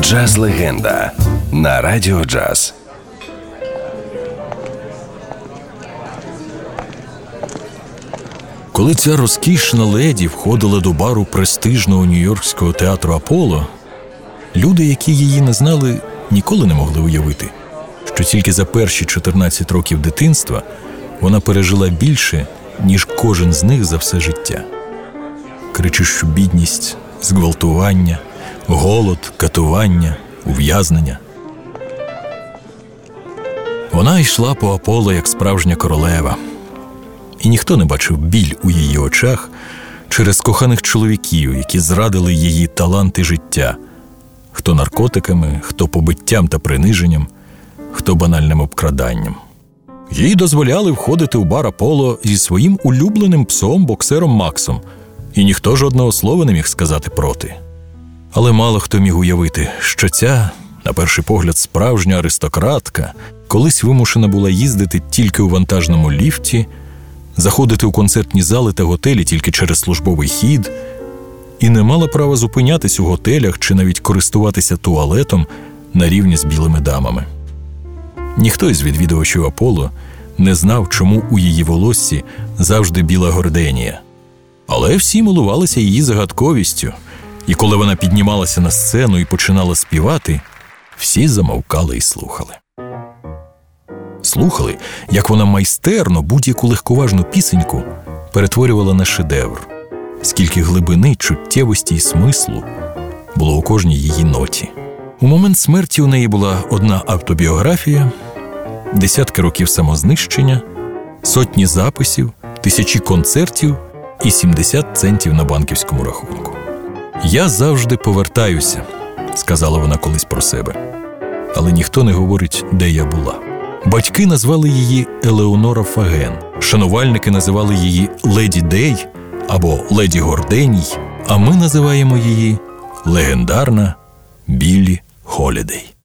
Джаз легенда на радіо джаз. Коли ця розкішна леді входила до бару престижного нью-йоркського театру Аполло, люди, які її не знали, ніколи не могли уявити, що тільки за перші 14 років дитинства вона пережила більше, ніж кожен з них за все життя. Кричущу бідність, зґвалтування, голод, катування, ув'язнення. Вона йшла по Аполло як справжня королева, і ніхто не бачив біль у її очах через коханих чоловіків, які зрадили її таланти життя, хто наркотиками, хто побиттям та приниженням, хто банальним обкраданням. Їй дозволяли входити в бар Аполло зі своїм улюбленим псом боксером Максом, і ніхто жодного слова не міг сказати проти. Але мало хто міг уявити, що ця, на перший погляд, справжня аристократка колись вимушена була їздити тільки у вантажному ліфті, заходити у концертні зали та готелі тільки через службовий хід, і не мала права зупинятись у готелях чи навіть користуватися туалетом на рівні з білими дамами. Ніхто із відвідувачів Аполло не знав, чому у її волоссі завжди біла горденія. Але всі милувалися її загадковістю, і коли вона піднімалася на сцену і починала співати, всі замовкали і слухали. Слухали, як вона майстерно будь-яку легковажну пісеньку перетворювала на шедевр, скільки глибини, чуттєвості і смислу було у кожній її ноті. У момент смерті у неї була одна автобіографія, десятки років самознищення, сотні записів, тисячі концертів і 70 центів на банківському рахунку. Я завжди повертаюся, сказала вона колись про себе, але ніхто не говорить, де я була. Батьки назвали її Елеонора Фаген, шанувальники називали її Леді Дей або Леді Горденій, а ми називаємо її легендарна Білі Холідей.